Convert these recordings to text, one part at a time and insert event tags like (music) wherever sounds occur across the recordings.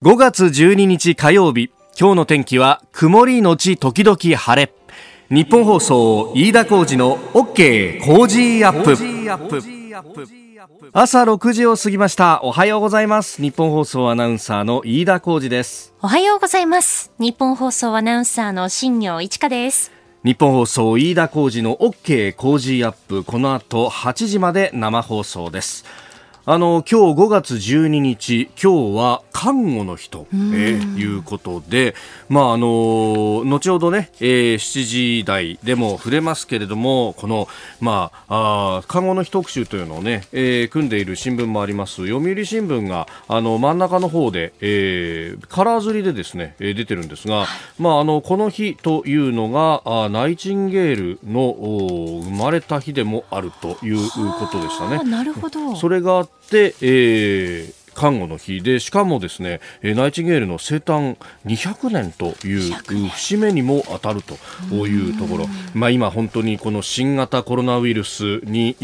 5月12日火曜日今日の天気は曇りのち時々晴れ。日本放送飯田浩二の OK 工事アップ。朝6時を過ぎました。おはようございます。日本放送アナウンサーの飯田浩二です。おはようございます。日本放送アナウンサーの新業一華です。日本放送飯田浩二の OK 工事アップ。この後8時まで生放送ですあの今日5月12日今日は看護の日と、えー、いうことで、まああの後ほどね、えー、7時台でも触れますけれどもこのまああ看護の日特集というのをね、えー、組んでいる新聞もあります読売新聞があの真ん中の方で、えー、カラー刷りでですね、えー、出てるんですが、まああのこの日というのがあナイチンゲールの生まれた日でもあるということでしたね。なるほど。それがで、えー、看護の日でしかもですねナイチンゲールの生誕200年という節目にも当たるというところ、まあ、今本当にこの新型コロナウイルスに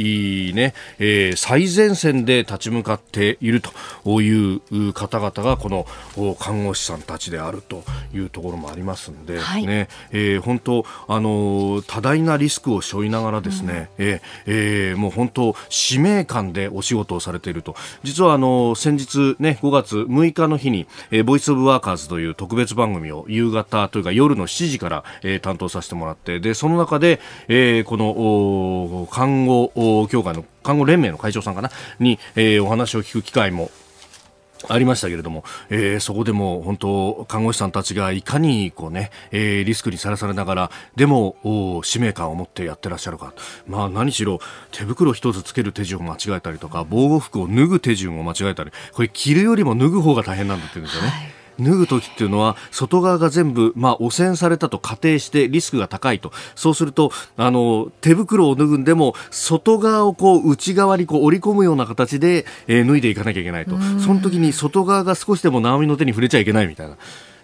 ね、えー、最前線で立ち向かっているという方々がこの看護師さんたちであるというところもありますんで、はい、ねえー、本当あの多大なリスクを背負いながらですね、うん、えー、えー、もう本当使命感でお仕事をされていると。実はあの先日日ね、5月6日の日に、えー、ボイスオブワーカーズという特別番組を夕方というか夜の7時から、えー、担当させてもらって、で、その中で、えー、この、看護協会の看護連盟の会長さんかな？に、えー、お話を聞く機会もありましたけれども、えー、そこでも本当、看護師さんたちがいかにこうね、えー、リスクにさらされながら、でも、使命感を持ってやってらっしゃるか。まあ何しろ、手袋一つつける手順を間違えたりとか、防護服を脱ぐ手順を間違えたり、これ着るよりも脱ぐ方が大変なんだって言うんですよね。はい脱ぐ時っていうのは外側が全部、まあ、汚染されたと仮定してリスクが高いと。そうするとあの手袋を脱ぐんでも外側をこう内側にこう織り込むような形で、えー、脱いでいかなきゃいけないと。その時に外側が少しでも直美の手に触れちゃいけないみたいな。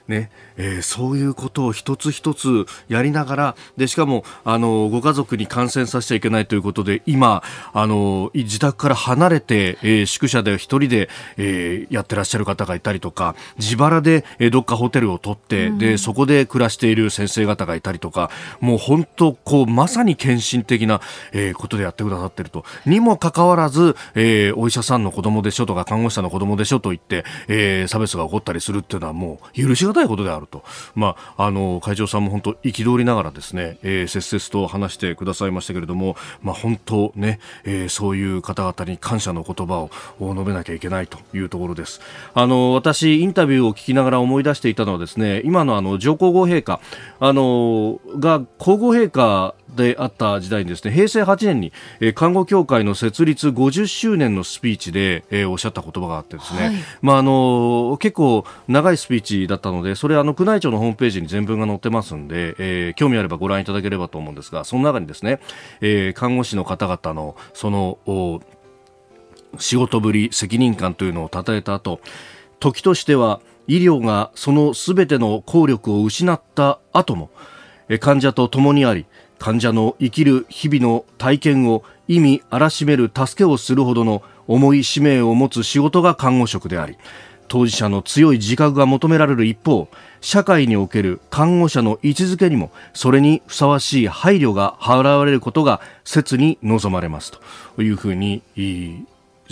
ねえー、そういうことを一つ一つやりながらでしかもあのご家族に感染させちゃいけないということで今あの自宅から離れて、えー、宿舎で一人で、えー、やってらっしゃる方がいたりとか自腹で、えー、どっかホテルを取って、うん、でそこで暮らしている先生方がいたりとかもう本当こうまさに献身的な、えー、ことでやってくださってると。にもかかわらず、えー、お医者さんの子供でしょとか看護師さんの子供でしょと言って、えー、差別が起こったりするっていうのはもう許し難いことであると、まあ、あの会長さんも本当憤りながらですね、えー、切々と話してくださいましたけれども、まあ、本当ね、えー、そういう方々に感謝の言葉を述べなきゃいけないというところです。あの私インタビューを聞きながら思い出していたのはですね今のあの上皇后陛下あのが皇后陛下であった時代にですね平成8年に、えー、看護協会の設立50周年のスピーチで、えー、おっしゃった言葉があってですね、はい、まああの結構長いスピーチだったのでそれあの宮内庁のホームページに全文が載ってますんで、えー、興味あればご覧いただければと思うんですがその中にですね、えー、看護師の方々のその仕事ぶり責任感というのを称えた後時としては医療がそのすべての効力を失った後も患者と共にあり患者の生きる日々の体験を意味荒らしめる助けをするほどの重い使命を持つ仕事が看護職であり当事者の強い自覚が求められる一方社会における看護者の位置づけにもそれにふさわしい配慮が払われることが切に望まれますというふうに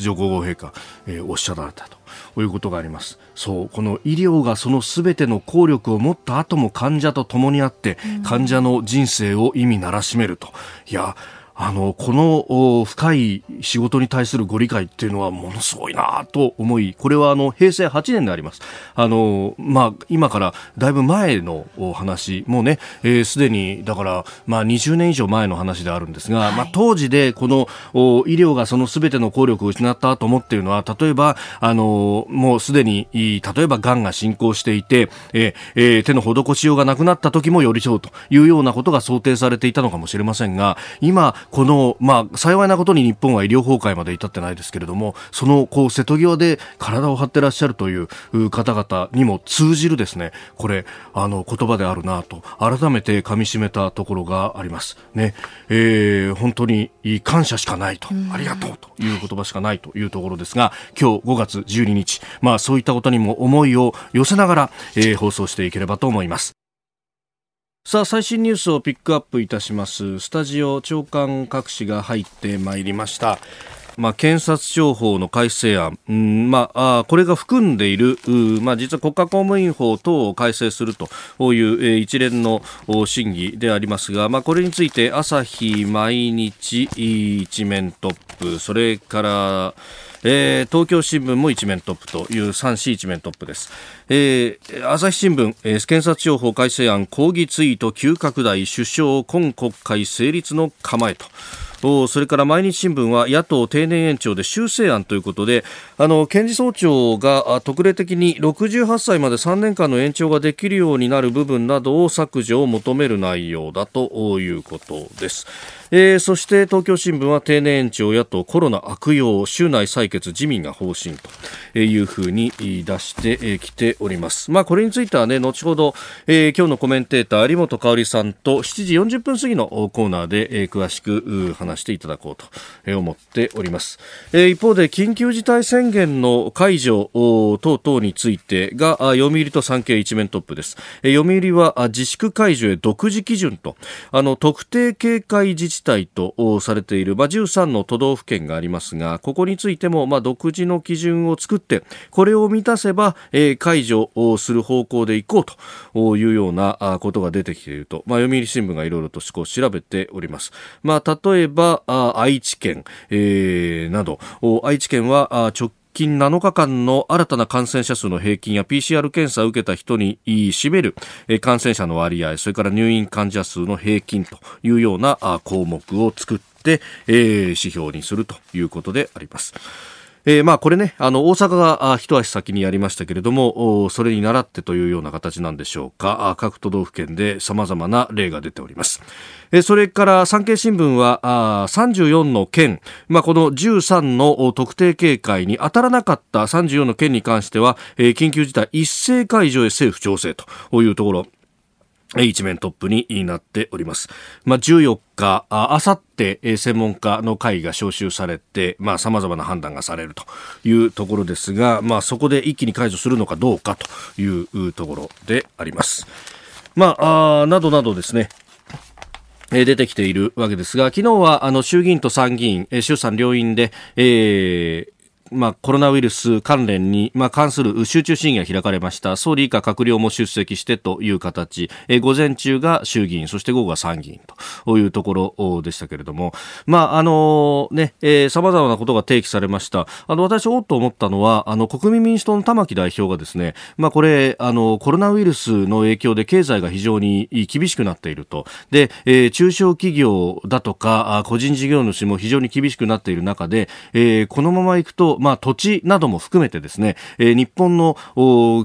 上皇后陛下、えー、おっしゃられたということがあります。そうこの医療がそのすべての効力を持った後も患者と共にあって、患者の人生を意味ならしめると。いやあの、この深い仕事に対するご理解っていうのはものすごいなと思い、これはあの、平成8年であります。あの、まあ、今からだいぶ前の話、もうね、す、えー、で、に、だから、まあ、20年以上前の話であるんですが、はい、まあ、当時でこの医療がその全ての効力を失ったと思っているのは、例えば、あの、もうすでに、例えば癌が進行していて、えー、手の施しようがなくなった時も寄り添うというようなことが想定されていたのかもしれませんが、今、この、まあ、幸いなことに日本は医療崩壊まで至ってないですけれども、その、こう、瀬戸際で体を張ってらっしゃるという方々にも通じるですね、これ、あの、言葉であるなと、改めて噛み締めたところがあります。ね、えー、本当に感謝しかないと、ありがとうという言葉しかないというところですが、今日5月12日、まあ、そういったことにも思いを寄せながら、えー、放送していければと思います。さあ最新ニュースをピックアップいたします。スタジオ長官各紙が入ってまいりました。まあ、検察庁法の改正案、うんまあ、これが含んでいる、まあ、実は国家公務員法等を改正するという、えー、一連の審議でありますが、まあ、これについて朝日毎日一面トップ。それからえー、東京新聞も一面トップという3紙一面トップです、えー、朝日新聞、えー、検察庁法改正案抗議ツイート急拡大首相今国会成立の構えとそれから毎日新聞は野党定年延長で修正案ということであの検事総長が特例的に68歳まで3年間の延長ができるようになる部分などを削除を求める内容だということです。えー、そして東京新聞は定年延長野党コロナ悪用週内採決自民が方針というふうに出してきております。まあこれについてはね後ほど、えー、今日のコメンテーター有本香里さんと7時40分過ぎのコーナーで、えー、詳しく話していただこうと思っております。えー、一方で緊急事態宣言の解除等々についてが読売と産経一面トップです。えー、読売は自粛解除へ独自基準とあの特定警戒自治治体とされている、まあ、13の都道府県がありますがここについても、まあ、独自の基準を作ってこれを満たせば、えー、解除をする方向でいこうというようなことが出てきていると、まあ、読売新聞がいろいろと調べております。まあ、例えば愛知県、えー、など愛知県は直近7日間の新たな感染者数の平均や PCR 検査を受けた人に占める感染者の割合、それから入院患者数の平均というような項目を作って、指標にするということであります。えー、まあこれね、あの、大阪が一足先にやりましたけれども、それに倣ってというような形なんでしょうか。各都道府県で様々な例が出ております。え、それから産経新聞は、あ34の県、まあこの13の特定警戒に当たらなかった34の県に関しては、え、緊急事態一斉解除へ政府調整というところ、一面トップになっております。まあ、14日、あさって専門家の会が招集されて、まあ、様々な判断がされるというところですが、まあ、そこで一気に解除するのかどうかというところであります。まあ、あなどなどですね、出てきているわけですが、昨日はあの衆議院と参議院、衆参両院で、えー、まあ、コロナウイルス関連に、まあ、関する集中審議が開かれました。総理以下閣僚も出席してという形、え午前中が衆議院、そして午後は参議院というところでしたけれども、まあ、あのね、えー、様々なことが提起されました。あの、私、おっと思ったのは、あの、国民民主党の玉木代表がですね、まあ、これ、あの、コロナウイルスの影響で経済が非常に厳しくなっていると。で、えー、中小企業だとか、個人事業主も非常に厳しくなっている中で、えー、このままいくと、まあ、土地なども含めてですね、えー、日本の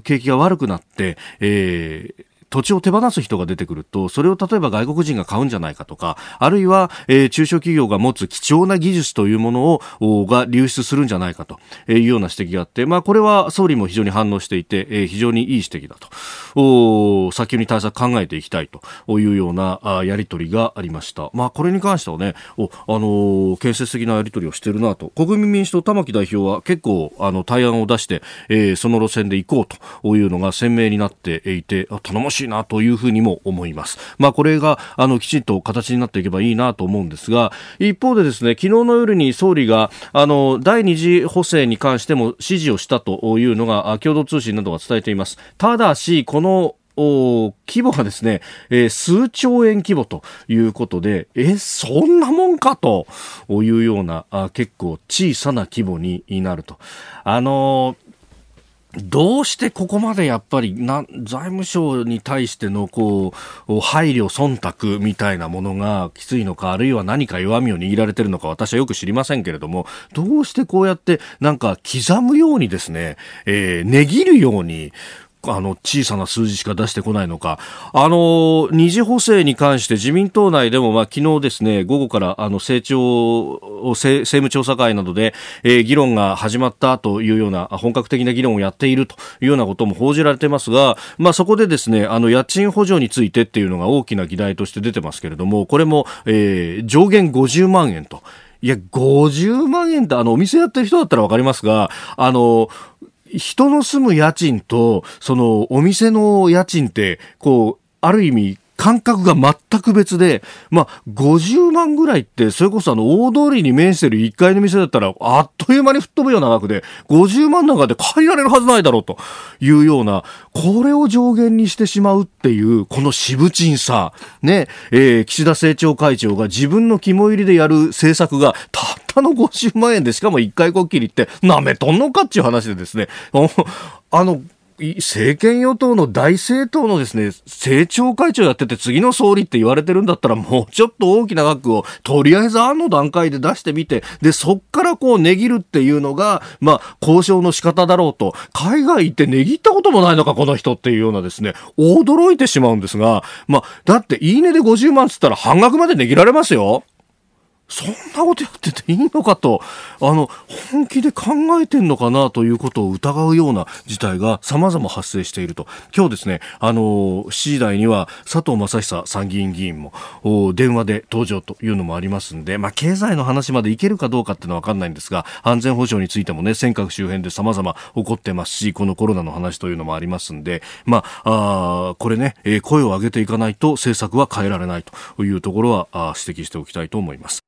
景気が悪くなって、えー土地を手放す人が出てくると、それを例えば外国人が買うんじゃないかとか、あるいは、えー、中小企業が持つ貴重な技術というものを、が流出するんじゃないかというような指摘があって、まあこれは総理も非常に反応していて、えー、非常にいい指摘だと。お早急に対策考えていきたいというようなあやり取りがありました。まあこれに関してはね、おあのー、建設的なやり取りをしてるなと。国民民主党玉木代表は結構あの対案を出して、えー、その路線で行こうというのが鮮明になっていて、頼もしいしいなというふうにも思います。まあこれがあのきちんと形になっていけばいいなと思うんですが、一方でですね、昨日の夜に総理があの第二次補正に関しても指示をしたというのが共同通信などが伝えています。ただし、この規模がですね、えー、数兆円規模ということで、え、そんなもんかというような、あ結構小さな規模になると。あのーどうしてここまでやっぱりな財務省に対してのこう配慮、忖度みたいなものがきついのか、あるいは何か弱みを握られてるのか、私はよく知りませんけれども、どうしてこうやってなんか刻むようにですね、えー、値切るように、あの、小さな数字しか出してこないのか。あの、二次補正に関して自民党内でも、まあ、昨日ですね、午後から、あの、政調、政務調査会などで、えー、議論が始まったというような、本格的な議論をやっているというようなことも報じられてますが、まあ、そこでですね、あの、家賃補助についてっていうのが大きな議題として出てますけれども、これも、えー、上限50万円と。いや、50万円ってあの、お店やってる人だったらわかりますが、あの、人の住む家賃と、そのお店の家賃って、こう、ある意味、感覚が全く別で、まあ、50万ぐらいって、それこそあの、大通りに面してる1階の店だったら、あっという間に吹っ飛ぶような額で、50万なんかで借りられるはずないだろうというような、これを上限にしてしまうっていう、この渋鎮さ、ね、えー、岸田政調会長が自分の肝入りでやる政策が、たったの50万円で、しかも1回こっきりって、なめとんのかっていう話でですね、あの、政権与党の大政党のですね、政調会長やってて次の総理って言われてるんだったらもうちょっと大きな額をとりあえず案の段階で出してみて、で、そっからこう値切るっていうのが、まあ、交渉の仕方だろうと、海外行って値切ったこともないのか、この人っていうようなですね、驚いてしまうんですが、まあ、だっていいねで50万つったら半額まで値切られますよ。そんなことやってていいのかと、あの、本気で考えてんのかなということを疑うような事態が様々発生していると。今日ですね、あの、7時台には佐藤正久参議院議員も電話で登場というのもありますんで、まあ、経済の話までいけるかどうかっていうのはわかんないんですが、安全保障についてもね、尖閣周辺で様々起こってますし、このコロナの話というのもありますんで、まあ、あこれね、声を上げていかないと政策は変えられないというところは指摘しておきたいと思います。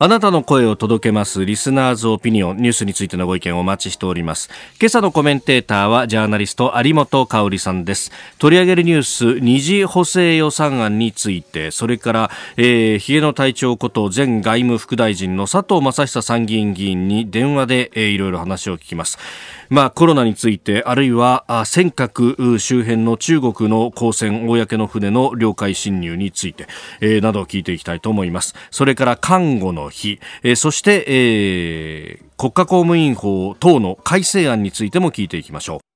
あなたの声を届けますリスナーズオピニオンニュースについてのご意見をお待ちしております。今朝のコメンテーターはジャーナリスト有本香里さんです。取り上げるニュース二次補正予算案について、それから、えー、髭の隊長こと前外務副大臣の佐藤正久参議院議員に電話で、えー、いろいろ話を聞きます。まあ、コロナについて、あるいは尖閣周辺の中国の公船、公の船の領海侵入について、えー、などを聞いていきたいと思います。それから看護の日、えー、そして、えー、国家公務員法等の改正案についても聞いていきましょう。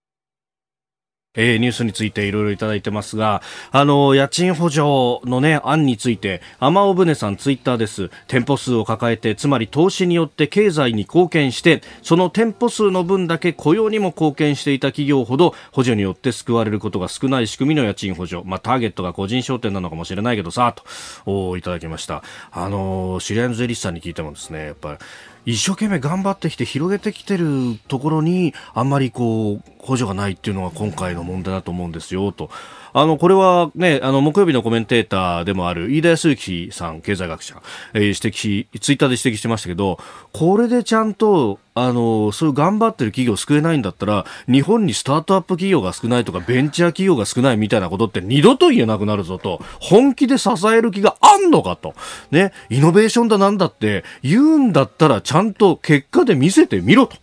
えー、ニュースについていろいろいただいてますが、あの、家賃補助のね、案について、天尾船さんツイッターです。店舗数を抱えて、つまり投資によって経済に貢献して、その店舗数の分だけ雇用にも貢献していた企業ほど、補助によって救われることが少ない仕組みの家賃補助。まあ、ターゲットが個人商店なのかもしれないけどさ、と、おいただきました。あの、知り合いの税理士さんに聞いてもですね、やっぱり、一生懸命頑張ってきて広げてきてるところにあんまりこう補助がないっていうのが今回の問題だと思うんですよと。あの、これはね、あの、木曜日のコメンテーターでもある飯田康之さん、経済学者、えー、指摘し、ツイッターで指摘してましたけど、これでちゃんと、あの、そういう頑張ってる企業を救えないんだったら、日本にスタートアップ企業が少ないとか、ベンチャー企業が少ないみたいなことって二度と言えなくなるぞと、本気で支える気があんのかと。ね、イノベーションだなんだって言うんだったら、ちゃんと結果で見せてみろと。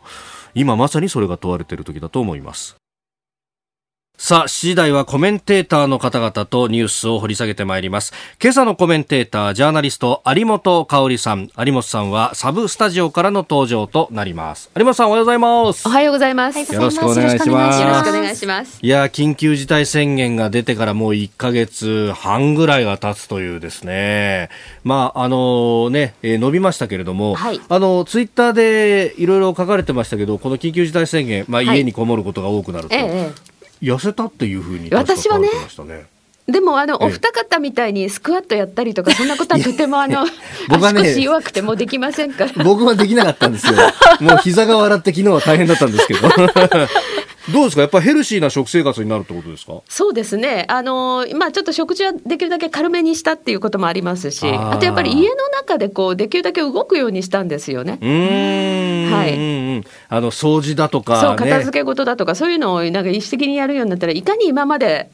今まさにそれが問われている時だと思います。さあ、7時台はコメンテーターの方々とニュースを掘り下げてまいります。今朝のコメンテーター、ジャーナリスト、有本香里さん。有本さんはサブスタジオからの登場となります。有本さん、おはようございます。おはようございます。よろしくお願いします。よろしくお願いします。いや、緊急事態宣言が出てからもう1ヶ月半ぐらいが経つというですね。まあ、あのね、えー、伸びましたけれども、はい、あの、ツイッターでいろいろ書かれてましたけど、この緊急事態宣言、まあ、家にこもることが多くなると。はいええ痩せたっていうふうに私はねでもあのお二方みたいにスクワットやったりとかそんなことはとてもあの (laughs) 僕は、ね、足腰弱くてもできませんから。僕はできなかったんですよ。もう膝が笑って昨日は大変だったんですけど (laughs) どうですか？やっぱヘルシーな食生活になるってことですか？そうですね。あの、まあちょっと食事はできるだけ軽めにしたっていうこともありますし、あとやっぱり家の中でこう、できるだけ動くようにしたんですよね。うん。はい。あの、掃除だとか、ね、そう、片付け事だとか、そういうのをなんか意識的にやるようになったら、いかに今まで、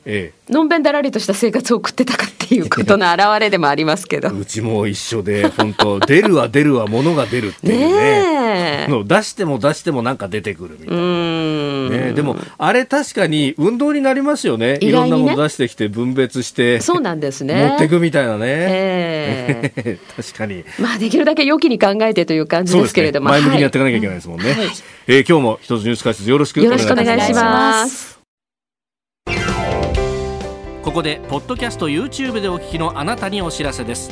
のんべんだらりとした生活を送ってたかっていうことの表れでもありますけど。(laughs) うちも一緒で、本当 (laughs) 出るは出るは物が出るっていうね。ね出しても出してもなんか出てくるみたいな。ねでもあれ確かに運動になりますよね。ねいろんなもの出してきて分別して。そうなんですね。持っていくみたいなね。えー、(laughs) 確かに。まあできるだけ良きに考えてという感じですけれども。ね、前向きにやっていかなきゃいけないですもんね。はい、えー、今日も一つニュース解説よろしくお願いします。ここでポッドキャスト YouTube でお聞きのあなたにお知らせです。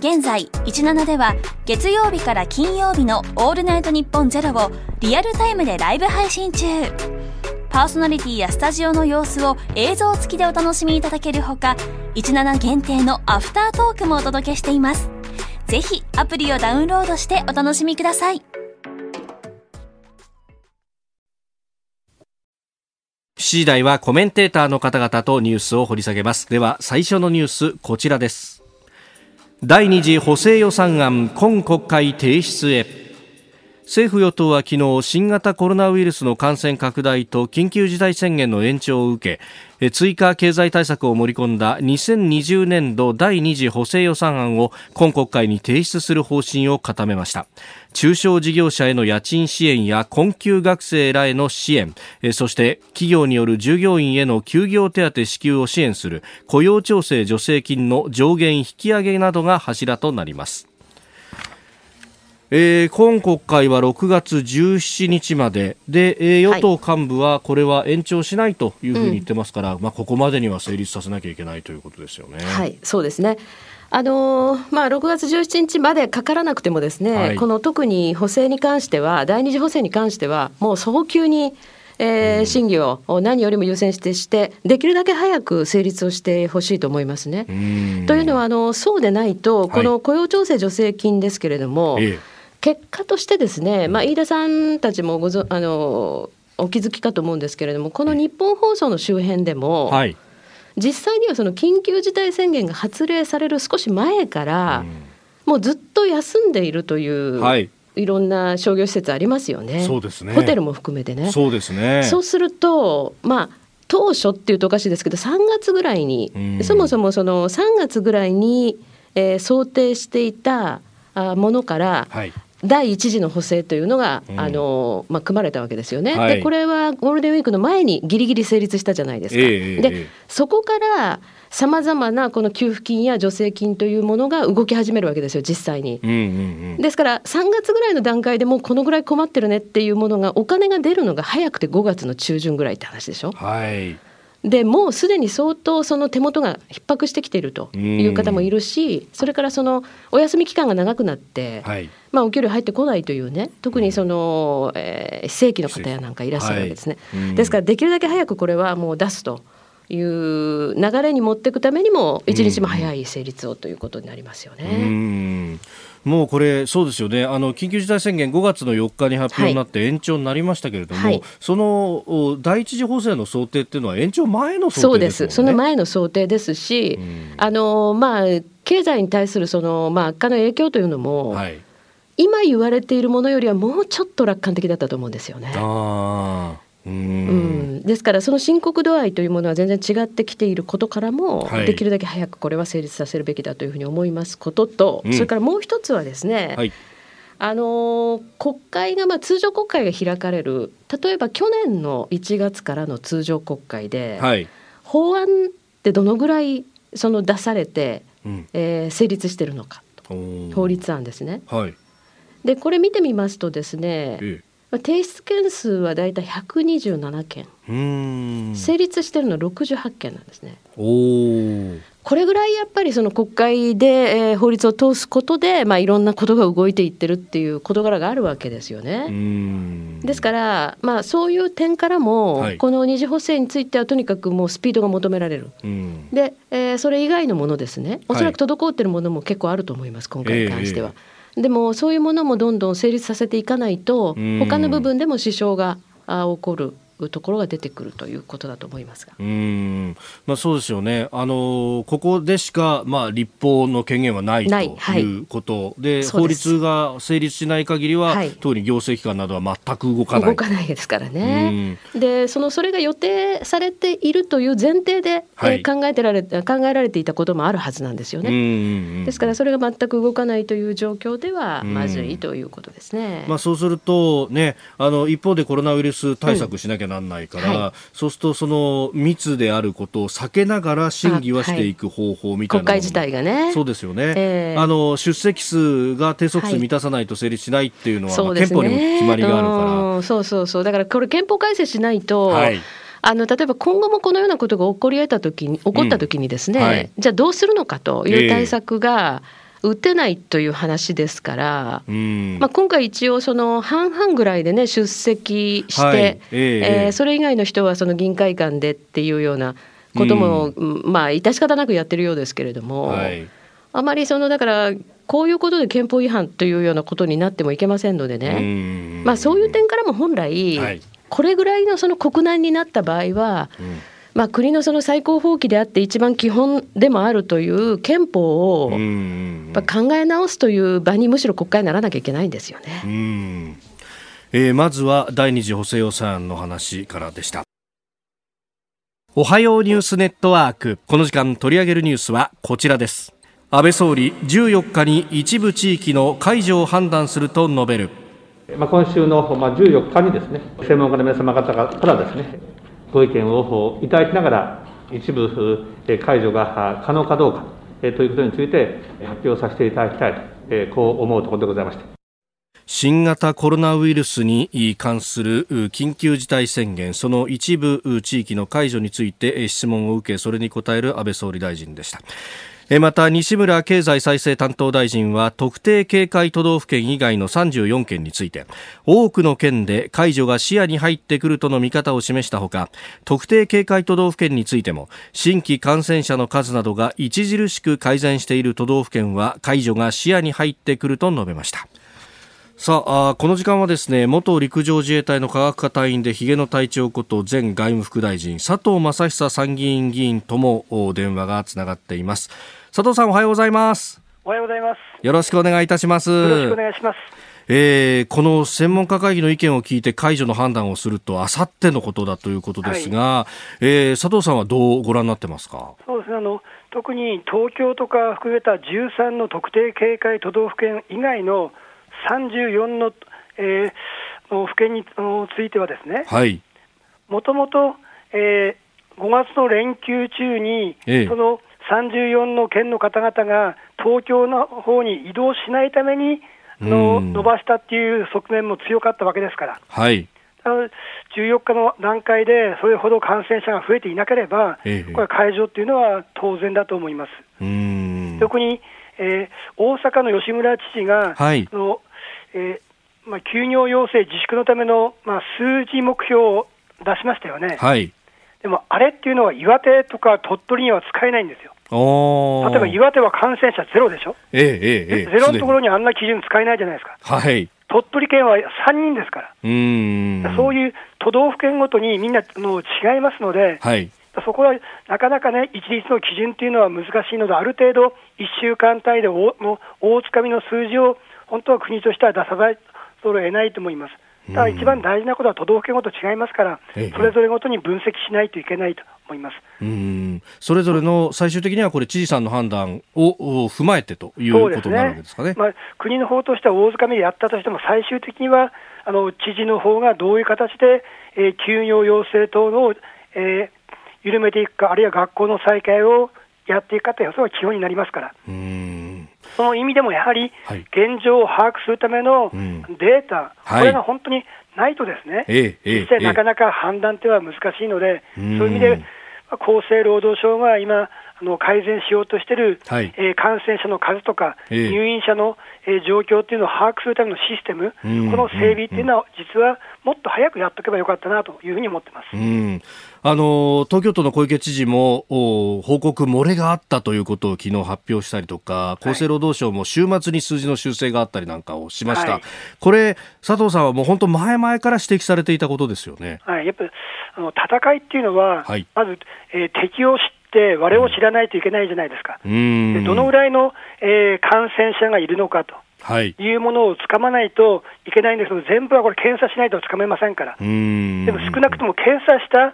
現在17では月曜日から金曜日の「オールナイトニッポンゼロをリアルタイムでライブ配信中。パーソナリティやスタジオの様子を映像付きでお楽しみいただけるほか17限定のアフタートークもお届けしています。ぜひアプリをダウンロードしてお楽しみください。7時台はコメンテーターの方々とニュースを掘り下げます。では最初のニュースこちらです。第2次補正予算案今国会提出へ。政府与党は昨日新型コロナウイルスの感染拡大と緊急事態宣言の延長を受け追加経済対策を盛り込んだ2020年度第二次補正予算案を今国会に提出する方針を固めました。中小事業者への家賃支援や困窮学生らへの支援そして企業による従業員への休業手当支給を支援する雇用調整助成金の上限引き上げなどが柱となります。えー、今国会は6月17日まで。で、えー、与党幹部はこれは延長しないというふうに言ってますから、うん、まあ、ここまでには成立させなきゃいけないということですよね。はいそうですね。あのー、まあ、6月17日までかからなくてもですね、はい、この特に補正に関しては第二次補正に関してはもう早急にえー、審議を何よりも優先してしてできるだけ早く成立をしてほしいと思いますね。というのはあのそうでないとこの雇用調整助成金ですけれども、はい、結果としてですね、まあ、飯田さんたちもごぞあのお気づきかと思うんですけれどもこの日本放送の周辺でも、はい実際にはその緊急事態宣言が発令される少し前から、もうずっと休んでいるという、はい、いろんな商業施設ありますよね。そうですね。ホテルも含めてね。そうですね。そうすると、まあ当初っていうとおかしいですけど、3月ぐらいに、そもそもその3月ぐらいに、えー、想定していたあものから、はい、第一次の補正というのが、うん、あのまあ、組まれたわけですよね、はい、でこれはゴールデンウィークの前にぎりぎり成立したじゃないですか。えー、でそこからさまざまなこの給付金や助成金というものが動き始めるわけですよ実際に、うんうんうん、ですから3月ぐらいの段階でもうこのぐらい困ってるねっていうものがお金が出るのが早くて5月の中旬ぐらいって話でしょ。はいでもうすでに相当その手元が逼迫してきているという方もいるしそれからそのお休み期間が長くなって、はい、まあ、お給料入ってこないというね特にその、えー、非正規の方やなんかいらっしゃるわけですね、はい、ですからできるだけ早くこれはもう出すと。いう流れに持っていくためにも一日も早い成立をということになりますよね。もうこれ、そうですよね、あの緊急事態宣言、5月の4日に発表になって延長になりましたけれども、はい、その第一次補正の想定っていうのは、延長前の想定、ね、そうです、その前の想定ですし、あのまあ、経済に対するその、まあ、悪化の影響というのも、はい、今言われているものよりはもうちょっと楽観的だったと思うんですよね。あうん、ですからその深刻度合いというものは全然違ってきていることからも、はい、できるだけ早くこれは成立させるべきだというふうに思いますことと、うん、それからもう一つはですね、はい、あの国会が、まあ、通常国会が開かれる例えば去年の1月からの通常国会で、はい、法案ってどのぐらいその出されて、うん、えー、成立してるのか法律案ですね。でこれ見てみますとですね、ええ提出件数はだいたい127件。成立してるの68件なんですね。これぐらいやっぱりその国会で、えー、法律を通すことで、まあ、いろんなことが動いていってるっていう事柄があるわけですよね。ですから、まあ、そういう点からも、はい、この二次補正についてはとにかくもうスピードが求められる。で、えー、それ以外のものですね。おそらく滞ってるものも結構あると思います、今回に関しては。えー、でもそういうものもどんどん成立させていかないと他の部分でも支障が起こるところが出てくるということだと思いますが。うん。まあ、そうですよね、あのここでしか、まあ、立法の権限はないということ、はい、で法律が成立しない限りは、はい、特に行政機関などは全く動かない。動かないですからね。でそのそれが予定されているという前提で、はい、えー、考えてられ考えられていたこともあるはずなんですよね。ですからそれが全く動かないという状況ではまずいということですね。まあ、そうすると、ね、あの一方でコロナウイルス対策しなきゃなんないから、はい、そうするとその密であることを避けながら審議はしていく方法みたいな、国会自体がね。そうですよね、えー、あの出席数が定則数満たさないと成立しないっていうのは、はい、憲法にも決まりがあるから、そうそうそう。だからこれ憲法改正しないと、はい。あの例えば今後もこのようなことが起こり得た時に起こった時にですね、うんはい、じゃあどうするのかという対策が、えー打てないという話ですから、まあ、今回一応その半々ぐらいでね出席して、はい、えー、えー、それ以外の人はその議員会館でっていうようなことも、まあ致し方なくやってるようですけれども、はい、あまりそのだからこういうことで憲法違反というようなことになってもいけませんのでね、まあ、そういう点からも本来、はい、これぐらいのその国難になった場合は、うんまあ、国のその最高法規であって一番基本でもあるという憲法を考え直すという場にむしろ国会にならなきゃいけないんですよね。えー、まずは第二次補正予算の話からでした。おはようニュースネットワーク。この時間取り上げるニュースはこちらです。安倍総理、14日に一部地域の解除を判断すると述べる。まあ、今週の14日にですね、専門家の皆様方からですね、ご意見をいただきながら、一部解除が可能かどうかということについて発表させていただきたいと、こう思うところでございました。新型コロナウイルスに関する緊急事態宣言その一部地域の解除について質問を受けそれに答える安倍総理大臣でしたまた西村経済再生担当大臣は特定警戒都道府県以外の34県について多くの県で解除が視野に入ってくるとの見方を示したほか特定警戒都道府県についても新規感染者の数などが著しく改善している都道府県は解除が視野に入ってくると述べました。さあこの時間はですね元陸上自衛隊の科学課隊員でひげの隊長こと前外務副大臣佐藤正久参議院議員とも電話がつながっています。佐藤さんおはようございます。おはようございます。よろしくお願いいたします。よろしくお願いします。えー、この専門家会議の意見を聞いて解除の判断をするとあさってのことだということですが、はい、えー、佐藤さんはどうご覧になってますか？そうですね。あの特に東京とか含めた13の特定警戒都道府県以外の34の、えー、の府県についてはですね、もともと、えー、5月の連休中に、ええ、その34の県の方々が東京の方に移動しないためにの伸ばしたっていう側面も強かったわけですから。はい。14日の段階でそれほど感染者が増えていなければ、ええ、これ、会場っていうのは当然だと思います。特に、えー、大阪の吉村知事が、はい、のえーまあ、休業要請自粛のための、まあ、数字目標を出しましたよね。はい、でも、あれっていうのは岩手とか鳥取には使えないんですよ。例えば岩手は感染者ゼロでしょ、ええええ、ゼロのところにあんな基準使えないじゃないですか、はい、鳥取県は3人ですから、うん。そういう都道府県ごとにみんなの違いますので、はい、そこはなかなかね、一律の基準っていうのは難しいので、ある程度、1週間単位で大大つかみの数字を本当は国としては出さざるを得ないと思います。ただ一番大事なことは都道府県ごと違いますから、それぞれごとに分析しないといけないと思います。うん。それぞれの最終的にはこれ、知事さんの判断を踏まえてということになるわけですかね、ね、まあ、国の方としては大掴みでやったとしても、最終的にはあの知事の方がどういう形で、えー、休業要請等の、えー、緩めていくか、あるいは学校の再開をやっていくかという、それは基本になりますから。うんその意味でもやはり、現状を把握するためのデータ、はい、これが本当にないとですね、ええ、実際なかなか判断っては難しいので、そういう意味で、厚生労働省が今、あの改善しようとしている、はい、えー、感染者の数とか、えー、入院者の、えー、状況っていうのを把握するためのシステム、この整備っていうのは、実はもっと早くやっとけばよかったなというふうに思ってます。うん。あの東京都の小池知事も報告漏れがあったということを昨日発表したりとか厚生労働省も週末に数字の修正があったりなんかをしました、はい、これ佐藤さんはもう本当前々から指摘されていたことですよね。はい、やっぱりあの戦いっていうのは、はい、まず、えー、敵を知我を知らないといけないじゃないですか。でどのぐらいの、えー、感染者がいるのかと。はい、いうものをつかまないといけないんですけど、全部はこれ、検査しないとつかめませんから、でも少なくとも検査した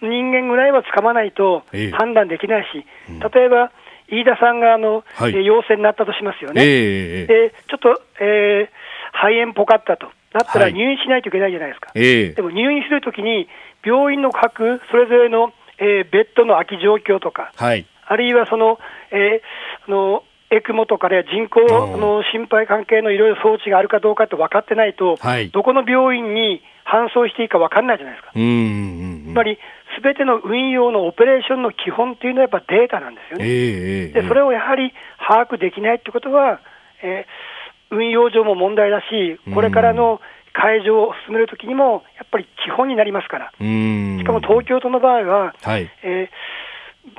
人間ぐらいはつかまないと判断できないし、例えば、飯田さんがあの、はい、陽性になったとしますよね、えー、でちょっと、えー、肺炎っぽかったと。なったら入院しないといけないじゃないですか、はい、でも入院するときに、病院の各それぞれのえー、ベッドの空き状況とか、はい、あるいはその、えー、のエクモとかで人工の心肺関係のいろいろ装置があるかどうかって分かってないと、はい、どこの病院に搬送していいか分かんないじゃないですか。つまり、すべての運用のオペレーションの基本っていうのはやっぱデータなんですよね。えー、でそれをやはり把握できないってことは、えー、運用上も問題だし、これからの会場を進めるときにも、やっぱり基本になりますから、しかも東京都の場合は、はい、え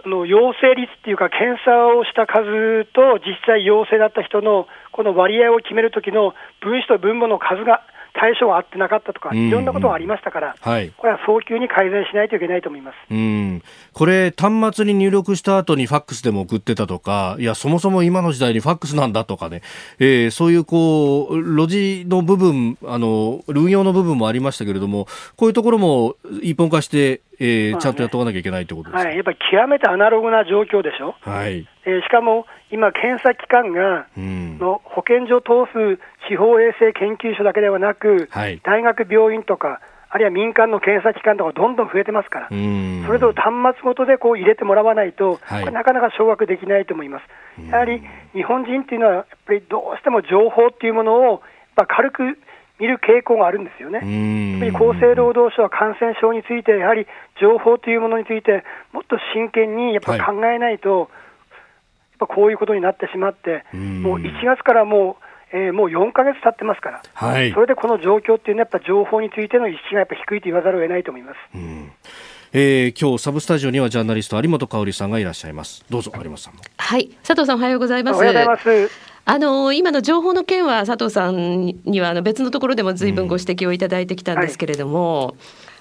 ー、の陽性率っていうか、検査をした数と実際陽性だった人のこの割合を決めるときの分子と分母の数が対象が合ってなかったとか、いろんなことがありましたから、はい、これは早急に改善しないといけないと思います。うん。これ、端末に入力した後にファックスでも送ってたとか、いや、そもそも今の時代にファックスなんだとかね、えー、そういうこう、路地の部分、あの、運用の部分もありましたけれども、こういうところも一本化して、えー、ちゃんとやっておかなきゃいけないということですはい、やっぱり極めてアナログな状況でしょ？はい。えー、しかも、今、検査機関が、の保健所を通す地方衛生研究所だけではなく、はい、大学、病院とか、あるいは民間の検査機関とかどんどん増えてますから、それぞれ端末ごとでこう入れてもらわないと、はい、これなかなか掌握できないと思います。やはり日本人っていうのは、やっぱりどうしても情報っていうものを、まあ、軽く見る傾向があるんですよね。やっぱり厚生労働省は感染症について、やはり情報というものについて、もっと真剣にやっぱ考えないと、はい、こういうことになってしまって、もう1月からもう、えー、もう4か月経ってますから、はい、それでこの状況っていうのは、やっぱ情報についての意識がやっぱ低いと言わざるを得ないと思います。えー、今日サブスタジオにはジャーナリスト有本香里さんがいらっしゃいます。どうぞ有本さんはい佐藤さんおはようございます。おはようございます。あの今の情報の件は佐藤さんにはあの別のところでも随分ご指摘をいただいてきたんですけれども、うんはい、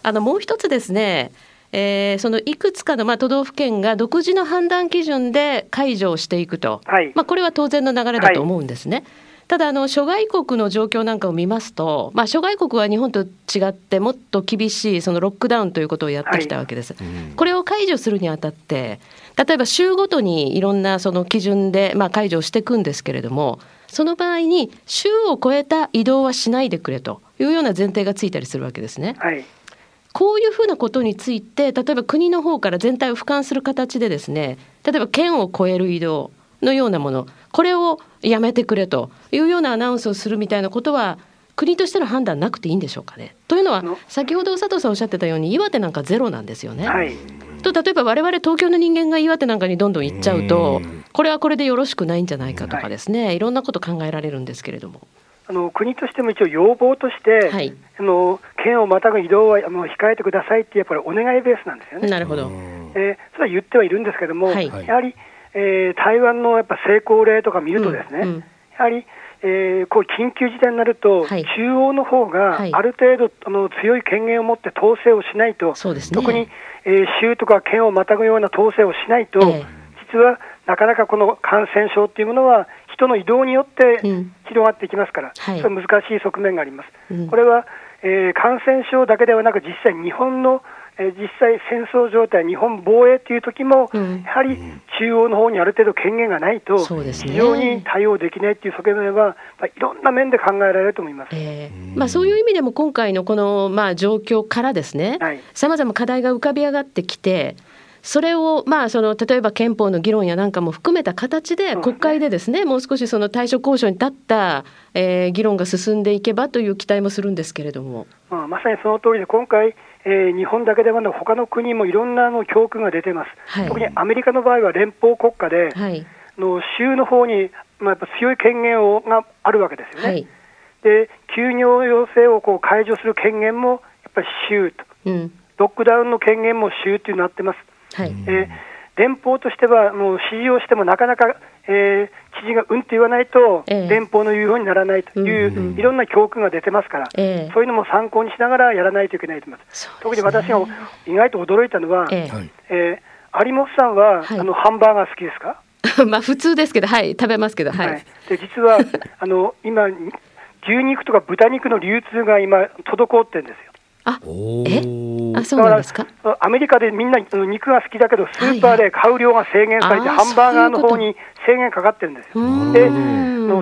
あのもう一つですねえー、そのいくつかの、まあ、都道府県が独自の判断基準で解除をしていくと、はい、まあ、これは当然の流れだと思うんですね。はい、ただあの諸外国の状況なんかを見ますと、まあ、諸外国は日本と違ってもっと厳しいそのロックダウンということをやってきたわけです。はい、これを解除するにあたって例えば州ごとにいろんなその基準でまあ解除していくんですけれどもその場合に州を超えた移動はしないでくれというような前提がついたりするわけですね。はいこういうふうなことについて例えば国の方から全体を俯瞰する形でですね例えば県を越える移動のようなものこれをやめてくれというようなアナウンスをするみたいなことは国としての判断なくていいんでしょうかね。というのは先ほど佐藤さんおっしゃってたように岩手なんかゼロなんですよね。はいと例えば我々東京の人間が岩手なんかにどんどん行っちゃうとこれはこれでよろしくないんじゃないかとかですね、はい、いろんなこと考えられるんですけれども。あの国としても一応要望として、はい、あの県をまたぐ移動はあの控えてくださいってやっぱりお願いベースなんですよね。なるほど。えー、それは言ってはいるんですけども、はい、やはり、えー、台湾のやっぱ成功例とか見るとですね、うんうん、やはりえー、こう緊急事態になると、はい、中央の方がある程度、あの強い権限を持って統制をしないと、ね、特に、えー、州とか県をまたぐような統制をしないと、えー、実はなかなかこの感染症っていうものは、人の移動によって広がっていきますから、うん、それ難しい側面があります。はい、これは、えー、感染症だけではなく、実際、日本のえ実際、戦争状態、日本防衛という時も、うん、やはり中央の方にある程度権限がないと、非常に対応できないという側面は、まあ、いろんな面で考えられると思います、えー、まあ、そういう意味でも、今回のこの、まあ、状況からですね、さまざま課題が浮かび上がってきて、それを、まあ、その例えば憲法の議論やなんかも含めた形で、国会でですね、もう少しその対処交渉に立った、えー、議論が進んでいけばという期待もするんですけれども。まあ、まさにその通りで、今回、えー、日本だけではなく、他の国もいろんなの教訓が出てます、はい、特にアメリカの場合は連邦国家で、はい、の州の方に、まあ、やっぱ強い権限をがあるわけですよね。はい、で休業要請をこう解除する権限もやっぱり州と、うん、ロックダウンの権限も州というなってます。はい、えー、連邦としては、もう指示をしてもなかなか、えー、知事がうんと言わないと、連邦の言うようにならないという、いろんな教訓が出てますから、えー、そういうのも参考にしながらやらないといけないと思います。すね、特に私が意外と驚いたのは、えー、えー、有本さんは、はい、あのハンバーガー好きですか？(laughs) まあ普通ですけど、はい、食べますけど、はい。はい、で実はあの今、牛肉とか豚肉の流通が今、滞ってるんですよ。あえ？あそうなんですか？アメリカでみんな肉が好きだけど、スーパーで買う量が制限されて、ハンバーガーの方に制限かかってるんですよ。で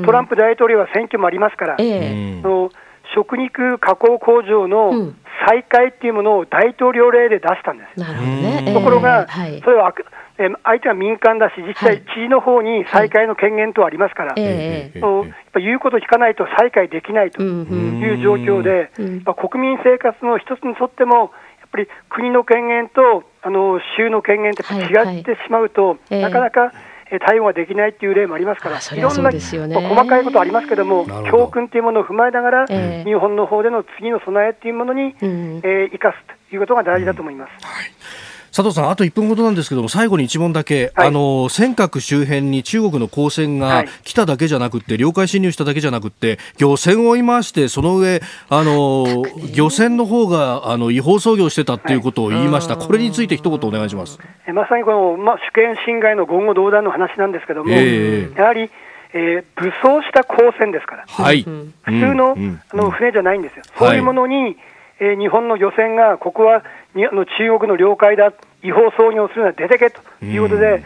トランプ大統領は選挙もありますから、えー、食肉加工工場の再開っていうものを大統領令で出したんです。なるほどね、ところが、はい、それはえ相手は民間だし、実際、知事の方に再開の権限とありますから、はいえー、やっぱ言うこと聞かないと再開できないという状況で、やっぱ国民生活の一つにとっても、やっぱり国の権限とあの州の権限って違ってしまうと、はい。はい、なかなか、対応ができないっていう例もありますから、いろんな、細かいことありますけれども、教訓というものを踏まえながら、えー、日本の方での次の備えっていうものに、うん、えー、生かすということが大事だと思います。うん。はい佐藤さん、あと1分ほどなんですけども、最後に一問だけ、はい、あの尖閣周辺に中国の公船が来ただけじゃなくて、領海侵入しただけじゃなくて、漁船を追い回して、その上、あの漁船の方があの違法操業してたっていうことを言いました、はい、これについて一言お願いします。えまさにこの、まあ、主権侵害の言語道断の話なんですけども、えー、やはり、えー、武装した公船ですから、はい、普通の,、あの船じゃないんですよ。そういうものに、えー、日本の漁船がここはにあの中国の領海だ、違法操業するのは出てけということで、やっ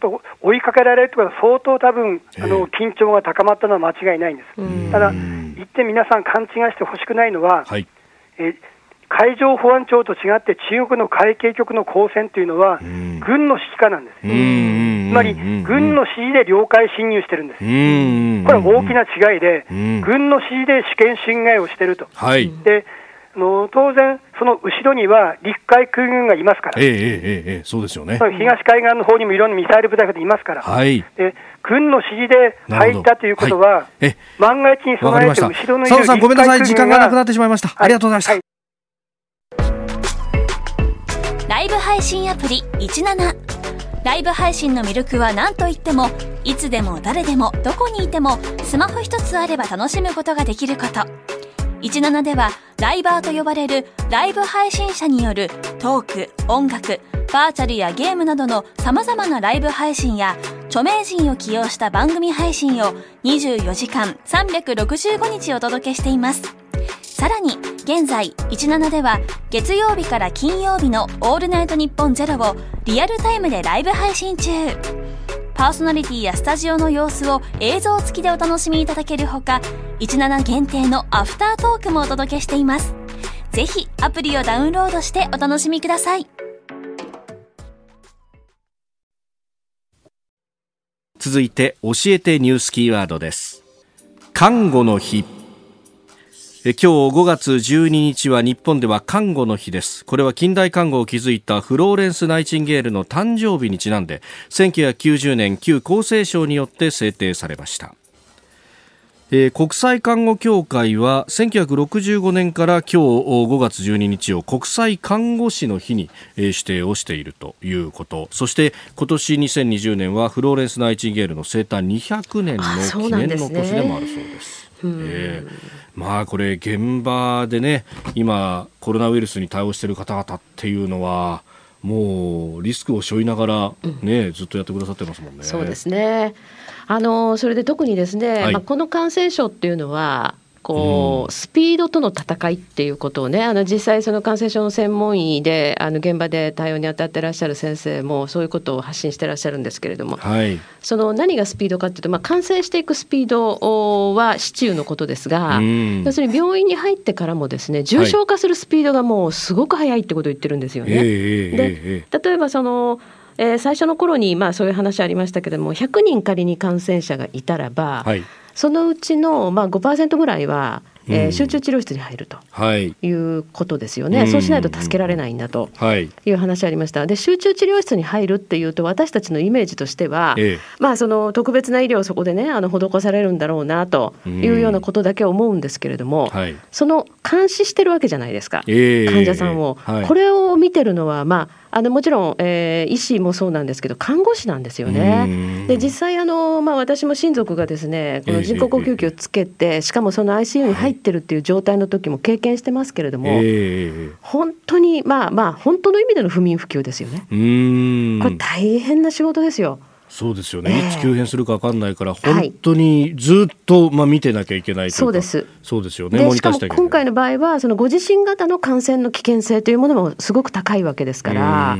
ぱ追いかけられるということは、相当多分あの緊張が高まったのは間違いないんです。ただ、一点皆さん勘違いしてほしくないのは、はい、え海上保安庁と違って中国の海警局の公船というのは、軍の指揮下なんです。つまり、軍の指示で領海侵入してるんです。これは大きな違いで、軍の指示で主権侵害をしてると。はい、での当然、その後ろには陸海空軍がいますから、えー、えー、えー、そうですよね。東海岸の方にもいろんなミサイル部隊がいますから、はい、で軍の指示で入ったということは、はい、万が一に備えて、後ろのいるさん、ごめんなさい、時間がなくなってしまいました。はい、ありがとうございました。はい。ライブ配信アプリ17ライブ配信の魅力は何といってもいつでも誰でもどこにいてもスマホ一つあれば楽しむことができること17ではライバーと呼ばれるライブ配信者によるトーク、音楽、バーチャルやゲームなどの様々なライブ配信や著名人を起用した番組配信を24時間365日お届けしています。さらに、現在、17では月曜日から金曜日のオールナイトニッポンゼロをリアルタイムでライブ配信中。パーソナリティやスタジオの様子を映像付きでお楽しみいただけるほか、17限定のアフタートークもお届けしています。ぜひアプリをダウンロードしてお楽しみください。続いて教えてニュースキーワードです。看護の日。今日5月12日は日本では看護の日です。これは近代看護を築いたフローレンス・ナイチンゲールの誕生日にちなんで1990年旧厚生省によって制定されました。えー、国際看護協会は1965年から今日5月12日を国際看護師の日に、えー、指定をしているということ。そして今年2020年はフローレンス・ナイチンゲールの生誕200年の記念の年でもあるそうです。えー、まあこれ現場でね今コロナウイルスに対応している方々っていうのはもうリスクを背負いながらね、うん、ずっとやってくださってますもんね。そうですね。あのそれで特にですね、はい、まあこの感染症っていうのはこうスピードとの戦いっていうことをねあの実際その感染症の専門医であの現場で対応に当たってらっしゃる先生もそういうことを発信してらっしゃるんですけれども、はい、その何がスピードかっていうと、まあ、感染していくスピードは市中のことですが、要するに病院に入ってからもですね重症化するスピードがもうすごく速いってことを言ってるんですよね。はい、で例えばそのえー、最初の頃にまあそういう話ありましたけれども100人仮に感染者がいたらば、はい、そのうちのまあ5%ぐらいはえー、集中治療室に入るとい。うことですよね、はい、そうしないと助けられないんだとい。う話ありました。で集中治療室に入るっていうと私たちのイメージとしては、ええ、まあその特別な医療をそこでねあの施されるんだろうなというようなことだけ思うんですけれども、はい、その監視してるわけじゃないですか、え、患者さんを、はい、これを見てるのはまああのもちろん、えー、医師もそうなんですけど看護師なんですよね。で実際あの、まあ、私も親族がですねこの人工呼吸器をつけて、しかもその ICU に入ってるっていう状態の時も経験してますけれども、本当にまあまあ本当の意味での不眠不休ですよね。これ大変な仕事ですよ。そうですよね、えー、いつ急変するか分かんないから、本当にずっと、まあ、見てなきゃいけないそうです。そうですよね。しかも今回の場合は、そのご自身型の感染の危険性というものもすごく高いわけですから。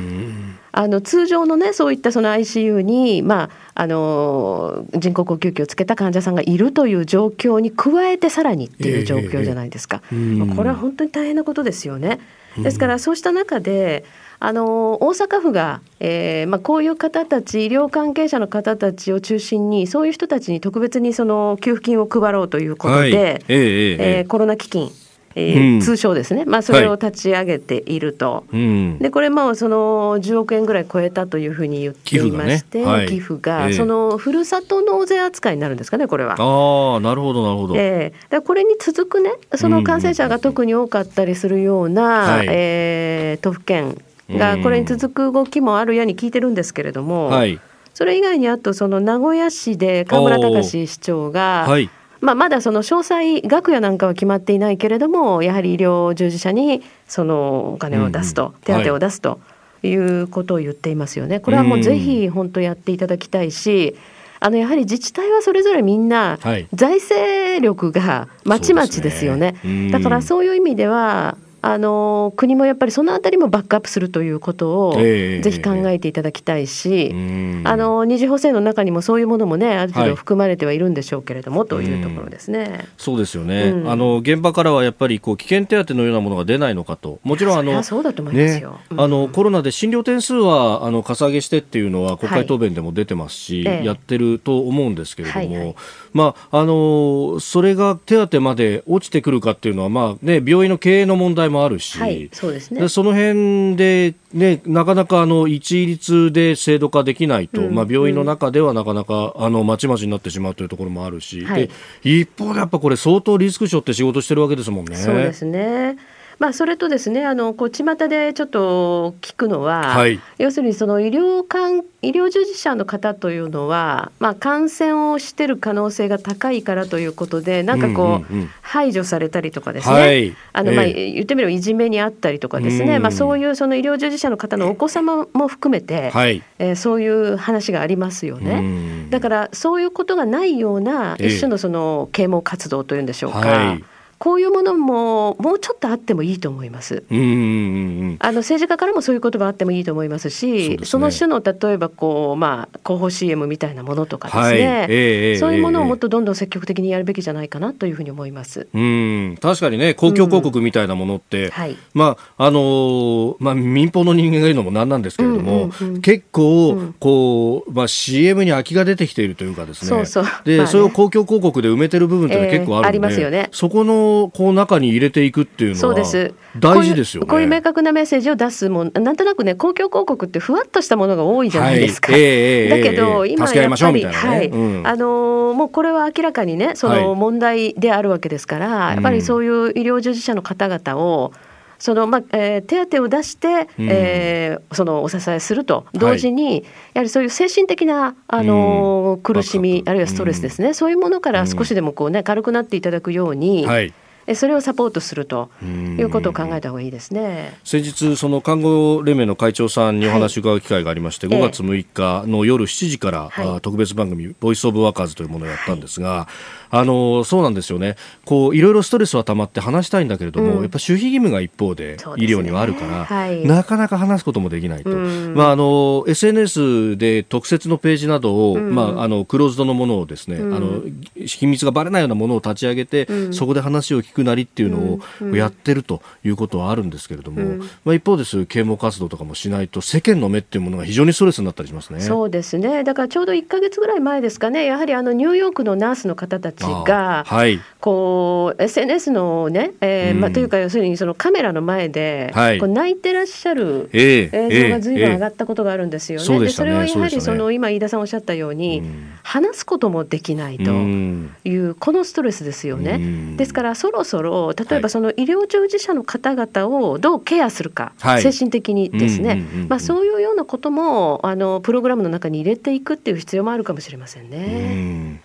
あの通常のねそういったその ICU に、まあ、あの人工呼吸器をつけた患者さんがいるという状況に加えてさらにっていう状況じゃないですか、えー、これは本当に大変なことですよね。ですからそうした中であの大阪府が、えーまあ、こういう方たち医療関係者の方たちを中心にそういう人たちに特別にその給付金を配ろうということで、はい、えー、えー、コロナ基金えー、うん、通称ですね、まあ、それを立ち上げていると、はい、でこれもその10億円ぐらい超えたというふうに言っていまして、寄付が,、ね。はい、寄付がそのふるさと納税扱いになるんですかね、これは。あなるほどなるほど、えー、だこれに続くね、その感染者が特に多かったりするような、うん、えー、都府県がこれに続く動きもあるように聞いてるんですけれども、はい、それ以外にあとその名古屋市で河村隆市長が、はい、まあ、まだその詳細額やなんかは決まっていないけれどもやはり医療従事者にそのお金を出すと、うんうん、手当を出すということを言っていますよね。これはもうぜひ本当やっていただきたいし、あのやはり自治体はそれぞれみんな財政力がまちまちですよね。ね。だからそういう意味ではあの国もやっぱりそのあたりもバックアップするということをぜひ考えていただきたいし、えー、あの二次補正の中にもそういうものもねある程度含まれてはいるんでしょうけれども、はい、というところですね。そうですよね、うん、あの現場からはやっぱりこう危険手当のようなものが出ないのかともちろんあのそうだと思いますよ、ね、あのコロナで診療点数はあのかさ上げしてっていうのは国会答弁でも出てますし、はい、やってると思うんですけれども、はいはい、まああのそれが手当まで落ちてくるかっていうのはまあね病院の経営の問題もあるし。はいそうですね、その辺で、ね、なかなかあの一律で制度化できないと、うん、まあ、病院の中ではなかなかあのまちまちになってしまうというところもあるし、はい、で一方でやっぱこれ相当リスク背負って仕事してるわけですもんね。そうですねまあ、それとですねあのこう巷でちょっと聞くのは、はい、要するにその医療関医療従事者の方というのは、まあ、感染をしてる可能性が高いからということでなんかこう,、排除されたりとかですね、はい、あのまあ、言ってみればいじめにあったりとかですね、まあ、そういうその医療従事者の方のお子様も含めて、はい、えー、そういう話がありますよね。だからそういうことがないような一種のその啓蒙活動というんでしょうか。はいこういうものももうちょっとあってもいいと思います。あの政治家からもそういう言葉あってもいいと思いますし、そ、ね,、の種の例えばこうまあ広報 CM みたいなものとかですね、はい。えー、そういうものをもっとどんどん積極的にやるべきじゃないかなというふうに思います。うん。確かにね公共広告みたいなものって、うん。はい、まああのまあ民放の人間が言うのもなんなんですけれども、うんうんうん、結構こうまあ CM に空きが出てきているというかですね、そうそう。で、まあね、それを公共広告で埋めてる部分って結構あるので、えー、ありますよね。そこのこう中に入れていくっていうのは大事ですよね。こういう明確なメッセージを出すもんなんとなくね公共広告ってふわっとしたものが多いじゃないですか、はい。えー、だけど、今やっぱり、ね、はい、うん、あのもうこれは明らかにねその問題であるわけですから、はい、やっぱりそういう医療従事者の方々をそのまあえー、手当を出して、うん、えー、そのお支えすると。同時に、はい、やはりそういう精神的なあの、うん、苦しみあるいはストレスですね、うん、そういうものから少しでもこうね軽くなっていただくように、はいそれをサポートするということを考えた方がいいですね。先日、その看護連盟の会長さんにお話を伺う機会がありまして、はい、5月6日の夜7時から、はい、特別番組、ボイス・オブ・ワーカーズというものをやったんですが、はい。あのそうなんですよね。こういろいろストレスはたまって話したいんだけれども、うん、やっぱ守秘義務が一方で医療にはあるから、ねはい、なかなか話すこともできないと、うん、まあ、あの SNS で特設のページなどを、うん、まあ、あのクローズドのものをですね、あの秘密がばれないようなものを立ち上げて、そこで話を聞くなりっていうのをやってるということはあるんですけれども、まあ、一方です啓蒙活動とかもしないと世間の目っていうものが非常にストレスになったりしますね。そうですね。だからちょうど1か月ぐらい前ですかね。やはりあのニューヨークのナースの方たちが、はい、こう SNS のね、えー、まあ、というか要するにそのカメラの前で、はい、こう泣いてらっしゃる映像がずいぶん上がったことがあるんですよね。えーえー、で、ね、それはやはりその、今飯田さんおっしゃったように、うん、話すこともできないという、このストレスですよね。ですからそろそろ例えばその医療従事者の方々をどうケアするか、はい、精神的にですね、まあ、そういうようなこともあのプログラムの中に入れていくっていう必要もあるかもしれませんね。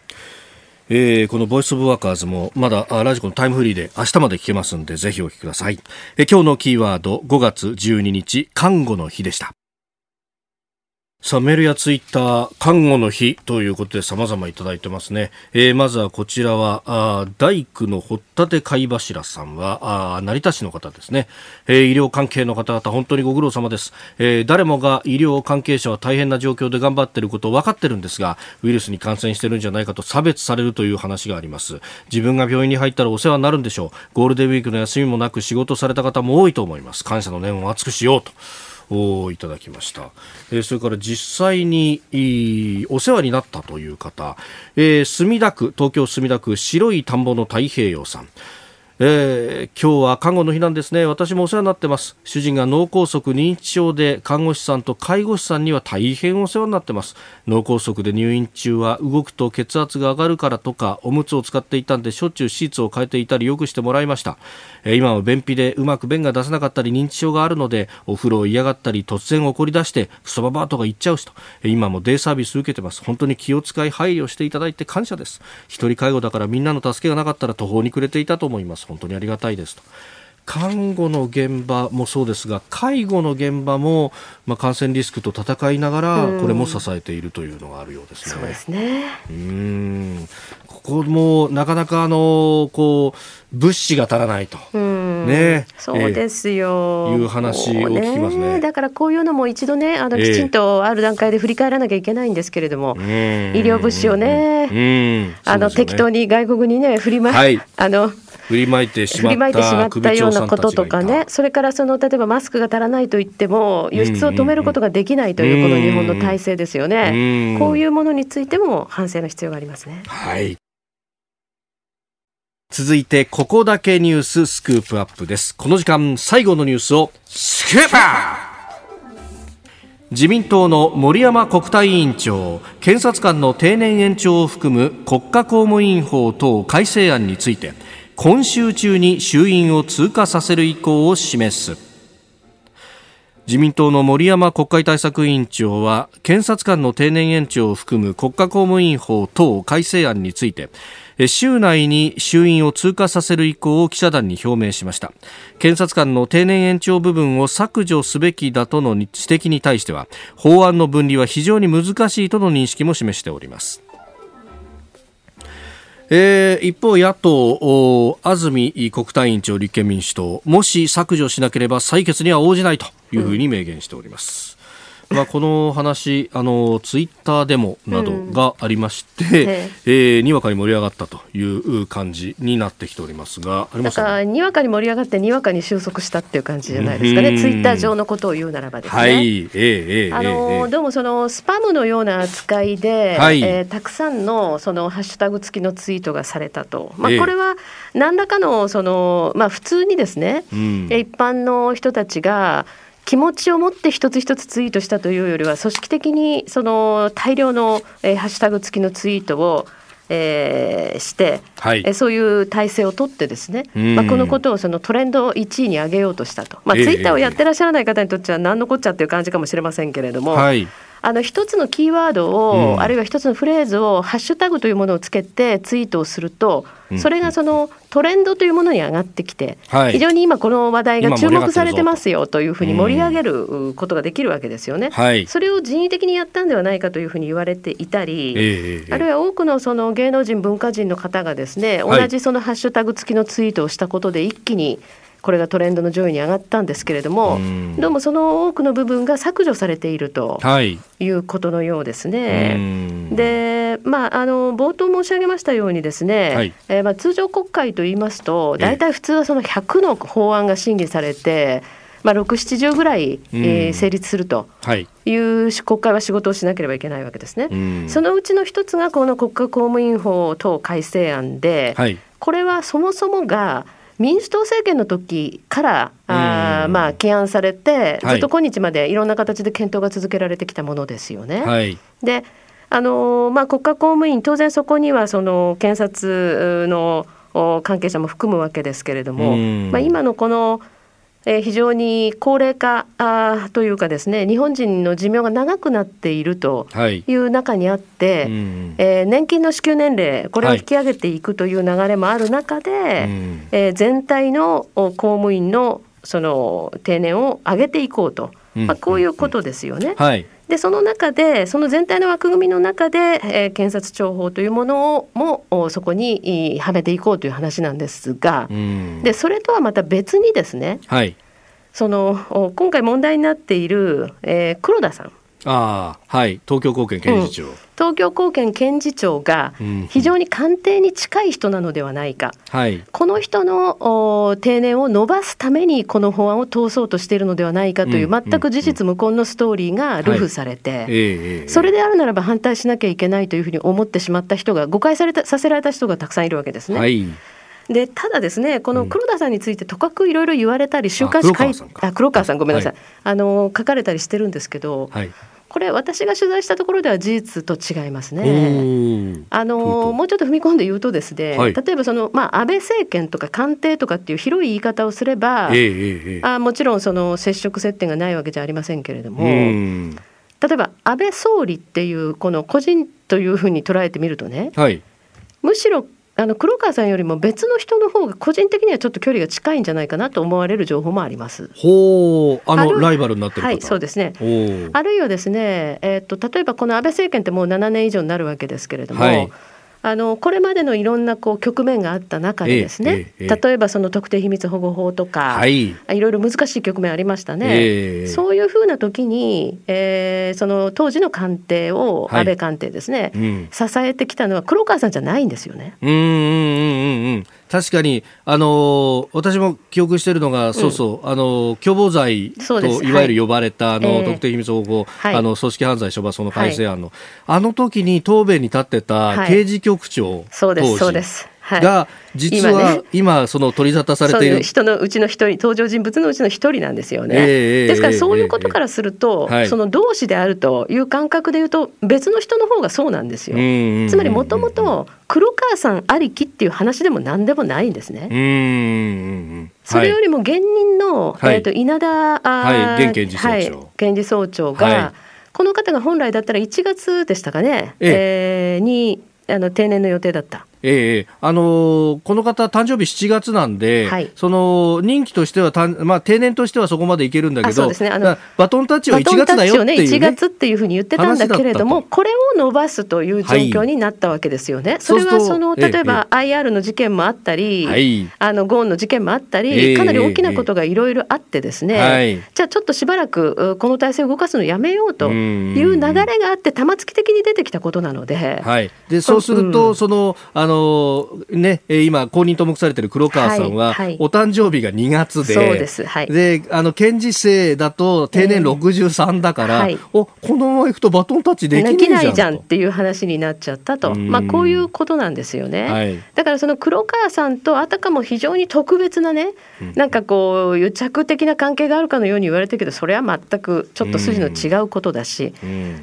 えー、このボイスオブワーカーズもまだラジコのタイムフリーで明日まで聞けますんでぜひお聞きください、えー、今日のキーワード5月12日看護の日でしたさあ、メールやツイッター、看護の日ということで様々いただいてますね。えー、まずはこちらは、あ大工の堀立貝柱さんは、あ成田市の方ですね。えー、医療関係の方々、本当にご苦労様です。えー、誰もが医療関係者は大変な状況で頑張っていることを分かってるんですが、ウイルスに感染してるんじゃないかと差別されるという話があります。自分が病院に入ったらお世話になるんでしょう。ゴールデンウィークの休みもなく仕事された方も多いと思います。感謝の念を厚くしようと。をいただきました、えー、それから実際にお世話になったという方、えー、墨田区東京墨田区白い田んぼの太平洋さん。えー、今日は看護の日なんですね。私もお世話になってます。主人が脳梗塞認知症で看護師さんと介護士さんには大変お世話になってます。脳梗塞で入院中は動くと血圧が上がるからとかおむつを使っていたんでしょっちゅうシーツを変えていたりよくしてもらいました、えー、今は便秘でうまく便が出せなかったり認知症があるのでお風呂を嫌がったり突然怒り出してクソババアとか言っちゃうしと、え、今もデイサービス受けてます。本当に気を使い配慮していただいて感謝です。一人介護だからみんなの助けがなかったら途方に暮れていたと思います。本当にありがたいですと。看護の現場もそうですが介護の現場も、まあ、感染リスクと戦いながらこれも支えているというのがあるようですね。そうですね。うん。ここもなかなかあのこう物資が足らないと、ね、そうですよ、えー、いう話を聞きますね、ね、だからこういうのも一度ねあのきちんとある段階で振り返らなきゃいけないんですけれども、えー、医療物資をね、ね、あの適当に外国にね振りま、はい、あの振りまいてしまったようなこととかね。それからその例えばマスクが足らないと言っても輸出を止めることができないというこの日本の体制ですよね。こういうものについても反省の必要がありますね。はい。続いてここだけニューススクープアップです。この時間最後のニュースをスクープ。自民党の森山国対委員長検察官の定年延長を含む国家公務員法等改正案について今週中に衆院を通過させる意向を示す。自民党の森山国会対策委員長は検察官の定年延長を含む国家公務員法等改正案について週内に衆院を通過させる意向を記者団に表明しました。検察官の定年延長部分を削除すべきだとの指摘に対しては法案の分離は非常に難しいとの認識も示しております。えー、一方、野党、安住国対委員長、立憲民主党、もし削除しなければ採決には応じないというふうに明言しております。まあ、この話あのツイッターデモなどがありまして、うん、えー、にわかに盛り上がったという感じになってきておりますがありました、ね、にわかに盛り上がってにわかに収束したっていう感じじゃないですかね、ツイッター上のことを言うならばですね。はい、えー、えー、あのどうもそのスパムのような扱いで、はい、えー、たくさんのそのハッシュタグ付きのツイートがされたと、まあ、これは何らかのその、まあ、普通にですね、うん、一般の人たちが気持ちを持って一つ一つツイートしたというよりは組織的にその大量の、えー、ハッシュタグ付きのツイートをえー、して、はい、えそういう体制を取ってですね、まあ、このことをそのトレンド1位に上げようとしたと、まあ、ツイッターをやってらっしゃらない方にとっては何のこっちゃっていう感じかもしれませんけれども、はい、あの一つのキーワードを、うん、あるいは一つのフレーズをハッシュタグというものをつけてツイートをすると、それがそのトレンドというものに上がってきて、はい、非常に今この話題が注目されてますよというふうに盛り上げることができるわけですよね。はい、それを人為的にやったんではないかというふうに言われていたり、えー、あるいは多くのその芸能人文化人の方がですね、同じそのハッシュタグ付きのツイートをしたことで一気にこれがトレンドの上位に上がったんですけれども、どうもその多くの部分が削除されているとい。うことのようですね。で、まあ、あの冒頭申し上げましたようにですね、はい、えー、まあ、通常国会といいますと大体普通はその100の法案が審議されて、まあ、6、70ぐらい、えー、成立するとい。う国会は仕事をしなければいけないわけですね。そのうちの一つがこの国家公務員法等改正案で、はい、これはそもそもが民主党政権の時からあまあ起案されて、ずっと今日までいろんな形で検討が続けられてきたものですよね。はい、であのまあ、国家公務員当然そこにはその検察の関係者も含むわけですけれども、まあ、今のこのえー、非常に高齢化あというかですね日本人の寿命が長くなっているとい。う中にあって、はい、えー、年金の支給年齢これを引き上げていくという流れもある中で、はい、えー、全体の公務員のその定年を上げていこうと、まあ、こういうことですよね。はいでその中でその全体の枠組みの中で、えー、検察庁法というものをもそこにはめていこうという話なんですが、でそれとはまた別にですね、はい、その今回問題になっている、えー、黒田さんあはい。東京高検検事長、うん、東京高検検事長が非常に官邸に近い人なのではないか、はい、この人の定年を伸ばすためにこの法案を通そうとしているのではないかという全く事実無根のストーリーが流布されて、それであるならば反対しなきゃいけないというふうに思ってしまった人が誤解されたさせられた人がたくさんいるわけですね。はいでただですねこの黒田さんについてとかくいろいろ言われたり週刊誌書いあ黒川さんごめんなさい、はい、あの書かれたりしてるんですけど、はい、これ私が取材したところでは事実と違いますね。あのもうちょっと踏み込んで言うとですね、はい、例えばその、まあ、安倍政権とか官邸とかっていう広い言い方をすれば、えー、あもちろんその接触接点がないわけじゃありませんけれども。例えば安倍総理っていうこの個人というふうに捉えてみるとね、はい、むしろあの黒川さんよりも別の人の方が個人的にはちょっと距離が近いんじゃないかなと思われる情報もあります。ほう、あのライバルになってるはい、そうですね。あるいはですね、えー、っと例えばこの安倍政権ってもう7年以上になるわけですけれども。はいあのこれまでのいろんなこう局面があった中でですね、えええ、例えばその特定秘密保護法とか、はい、いろいろ難しい局面ありましたね、そういうふうな時に、えー、その当時の官邸を、安倍官邸ですね、うん、支えてきたのは黒川さんじゃないんですよね。うんうんうんうん確かに、あの私も記憶しているのが、うん、そうそう、あの共謀罪といわゆる呼ばれた、あの、特定秘密保護、はい、あの組織犯罪処罰法の改正案の、はい、あの時に答弁に立ってた刑事局長、そうですそうですが、実は今、その取り沙汰されている。人のうちの一人、登場人物のうちの一人なんですよね。えー、ですから、そういうことからすると、えー、その同志であるという感覚でいうと、別の人の方がそうなんですよ。つまり、もともと黒川さんありきっていう話でもなんでもないんですね。それよりも現任の、はい、えー、と稲田、はい、現検事総長、はい、検事総長が、はい、この方が本来だったら1月でしたかね、え。えー、にあの定年の予定だった。ええあのー、この方、誕生日7月なんで、はい、その任期としてはた、まあ、定年としてはそこまでいけるんだけど、そうですね、あのバトンタッチは1月だよっていう、ね、1月っていうふうに言ってたんだけれども、これを伸ばすという状況になったわけですよね。はい、それはその例えば IR の事件もあったり、はい、あのゴーンの事件もあったり、かなり大きなことがいろいろあってですね、じゃあちょっとしばらくこの体制を動かすのやめようという流れがあって、玉突き的に出てきたことなので。はい、でそうすると、うん、そのあのね、今、公認と目されている黒川さんは、はいはい、お誕生日が2月で、そうです。はい。で、あの、検事生だと定年63だから、えーはい、お、このままいくとバトンタッチできないじゃん。できないじゃんっていう話になっちゃったと。まあ、こういうことなんですよね。はい、だから、その黒川さんとあたかも非常に特別なね、なんかこう、癒着的な関係があるかのように言われてるけど、それは全くちょっと筋の違うことだし、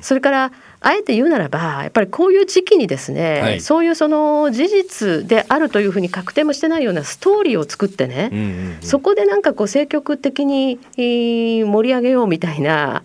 それから、あえて言うならばやっぱりこういう時期にですね、はい、そういうその事実であるというふうに確定もしてないようなストーリーを作ってね、うんうんうん、そこでなんかこう積極的に盛り上げようみたいな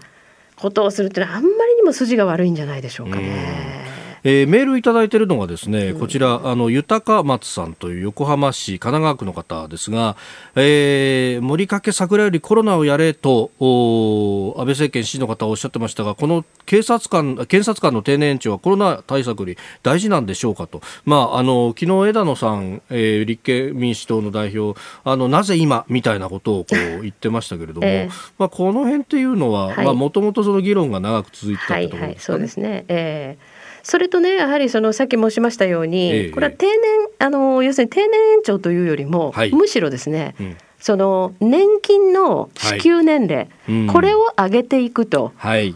ことをするっていうのはあんまりにも筋が悪いんじゃないでしょうかね。えー、メールいただいているのがですね、こちら、あの、豊松さんという横浜市神奈川区の方ですが、えー、森掛桜よりコロナをやれと、安倍政権支持の方はおっしゃってましたが、この警察官、検察官の定年延長はコロナ対策に大事なんでしょうかと。まあ、あの、昨日枝野さん、えー、立憲民主党の代表、あの、なぜ今みたいなことをこう言ってましたけれども、えー、まあ、この辺っていうのは、もともとその議論が長く続いてたってところですかね。はいはい、そうですね。えーそれとねやはりそのさっき申しましたように、ええ、これは定年あの要するに定年延長というよりも、はい、むしろですね、うん、その年金の支給年齢、はい。うん、これを上げていくと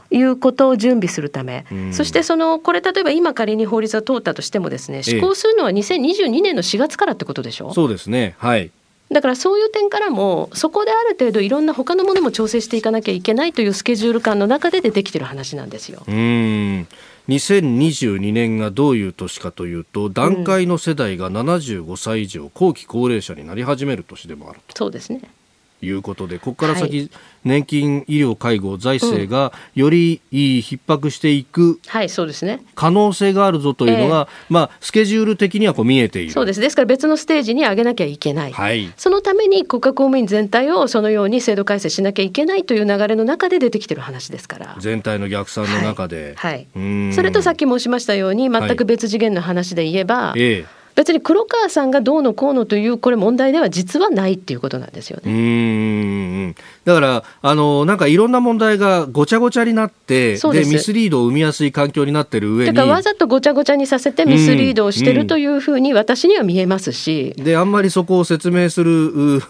い。うことを準備するため、はい、そしてそのこれ例えば今仮に法律が通ったとしてもですね施行するのは2022年の4月からってことでしょ、え、そうですね。はい。だからそういう点からもそこである程度いろんな他のものも調整していかなきゃいけないというスケジュール感の中で出てきてる話なんですよ。うん2022年がどういう年かというと段階の世代が75歳以上、後期高齢者になり始める年でもあると。そうですねいうことで、ここから先、年金、医療、介護、財政がより逼迫していく可能性があるぞというのが、まあ、スケジュール的にはこう見えている。そうです。ですから別のステージに上げなきゃいけない、はい、そのために国家公務員全体をそのように制度改正しなきゃいけないという流れの中で出てきてる話ですから。全体の逆算の中で、はい、はい、それとさっき申しましたように全く別次元の話で言えば、はい、ええ別に黒川さんがどうのこうのというこれ問題では実はないっていうことなんですよね。うんだからあのなんかいろんな問題がごちゃごちゃになってでミスリードを生みやすい環境になってる上に。だからわざとごちゃごちゃにさせてミスリードをしてるというふうに私には見えますし。であんまりそこを説明する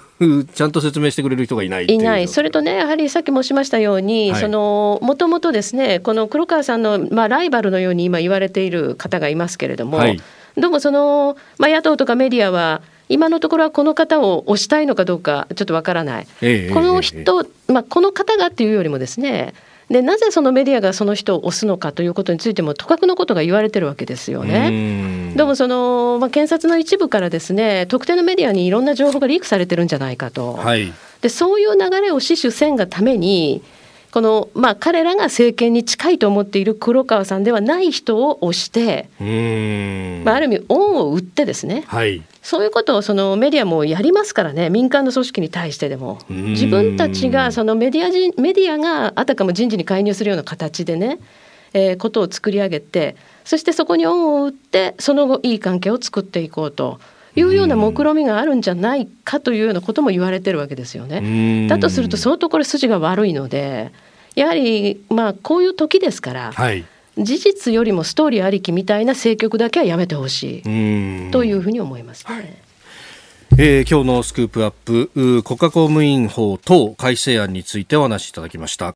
ちゃんと説明してくれる人がいないいない、それとね、やはりさっき申しましたように、もともとですね、この黒川さんの、まあ、ライバルのように今言われている方がいますけれども、はいどうもその、まあ、野党とかメディアは今のところはこの方を推したいのかどうかちょっとわからない、えこの人、まあ、この方がっていうよりもですねでなぜそのメディアがその人を推すのかということについてもとかくのことが言われてるわけですよね。どうもその、まあ、検察の一部からですね特定のメディアにいろんな情報がリークされてるんじゃないかと、はい、でそういう流れを死守せんがためにこの、まあ、彼らが政権に近いと思っている黒川さんではない人を推して、まあ、ある意味恩を売ってですね、はい、そういうことをそのメディアもやりますからね。民間の組織に対してでも。自分たちがそのメディア人メディアがあたかも人事に介入するような形でね、えー、ことを作り上げてそしてそこに恩を売ってその後いい関係を作っていこうと。いうような目論みがあるんじゃないかというようなことも言われてるわけですよね。だとすると相当これ筋が悪いのでやはりまあこういう時ですから、はい、事実よりもストーリーありきみたいな政局だけはやめてほしいというふうに思いますね。はい。えー、今日のスクープアップ国家公務員法等改正案についてお話しいただきました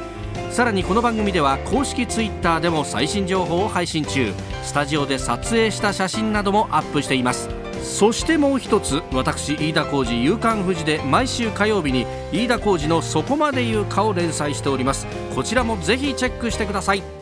さらにこの番組では公式 Twitter でも最新情報を配信中。スタジオで撮影した写真などもアップしています。そしてもう一つ私飯田浩司夕刊富士で毎週火曜日に飯田浩司の「そこまで言うか」を連載しております。こちらもぜひチェックしてください。